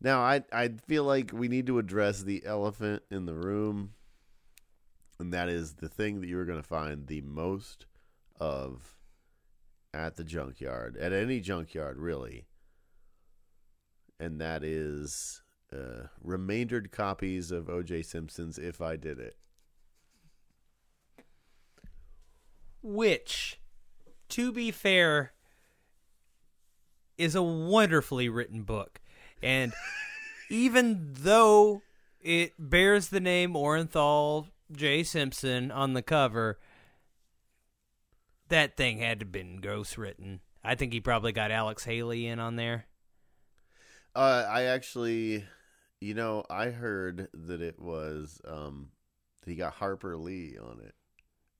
Now, I I feel like we need to address the elephant in the room, and that is the thing that you are going to find the most of at the junkyard, at any junkyard, really. And that is uh, remaindered copies of O.J. Simpson's "If I Did It." Which, to be fair, is a wonderfully written book. And even though it bears the name Orenthal J. Simpson on the cover, that thing had to have been ghost written. I think he probably got Alex Haley in on there. Uh, I actually, you know, I heard that it was um, he got Harper Lee on it.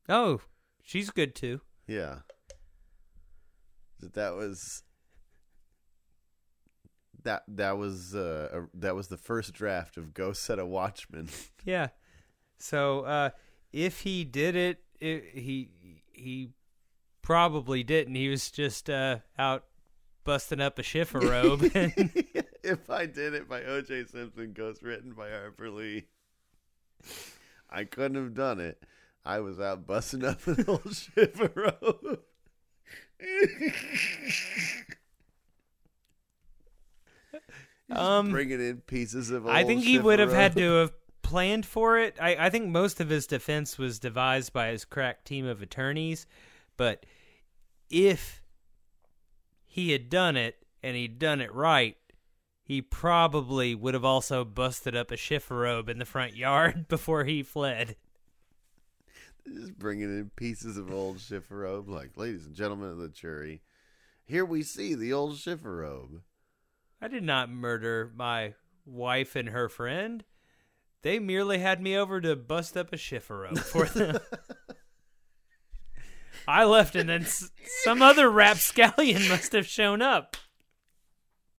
Oh, she's good too. Yeah, that that was that that was uh, a, that was the first draft of Ghost Set a Watchman. Yeah. So uh, if he did it, it, he he probably didn't. He was just uh, out busting up a chifforobe. if I did it by O.J. Simpson, Ghost written by Harper Lee, I couldn't have done it. I was out busting up an old chifforobe. Um, bringing in pieces of. I think he would have had to. have planned for it. I, I think most of his defense was devised by his crack team of attorneys, but if he had done it and he'd done it right, he probably would have also busted up a chifforobe in the front yard before he fled. Just bringing in pieces of old chifforobe, like, ladies and gentlemen of the jury, here we see the old chifforobe. I did not murder my wife and her friend. They merely had me over to bust up a chifforobe for them. I left, and then s- some other rapscallion must have shown up.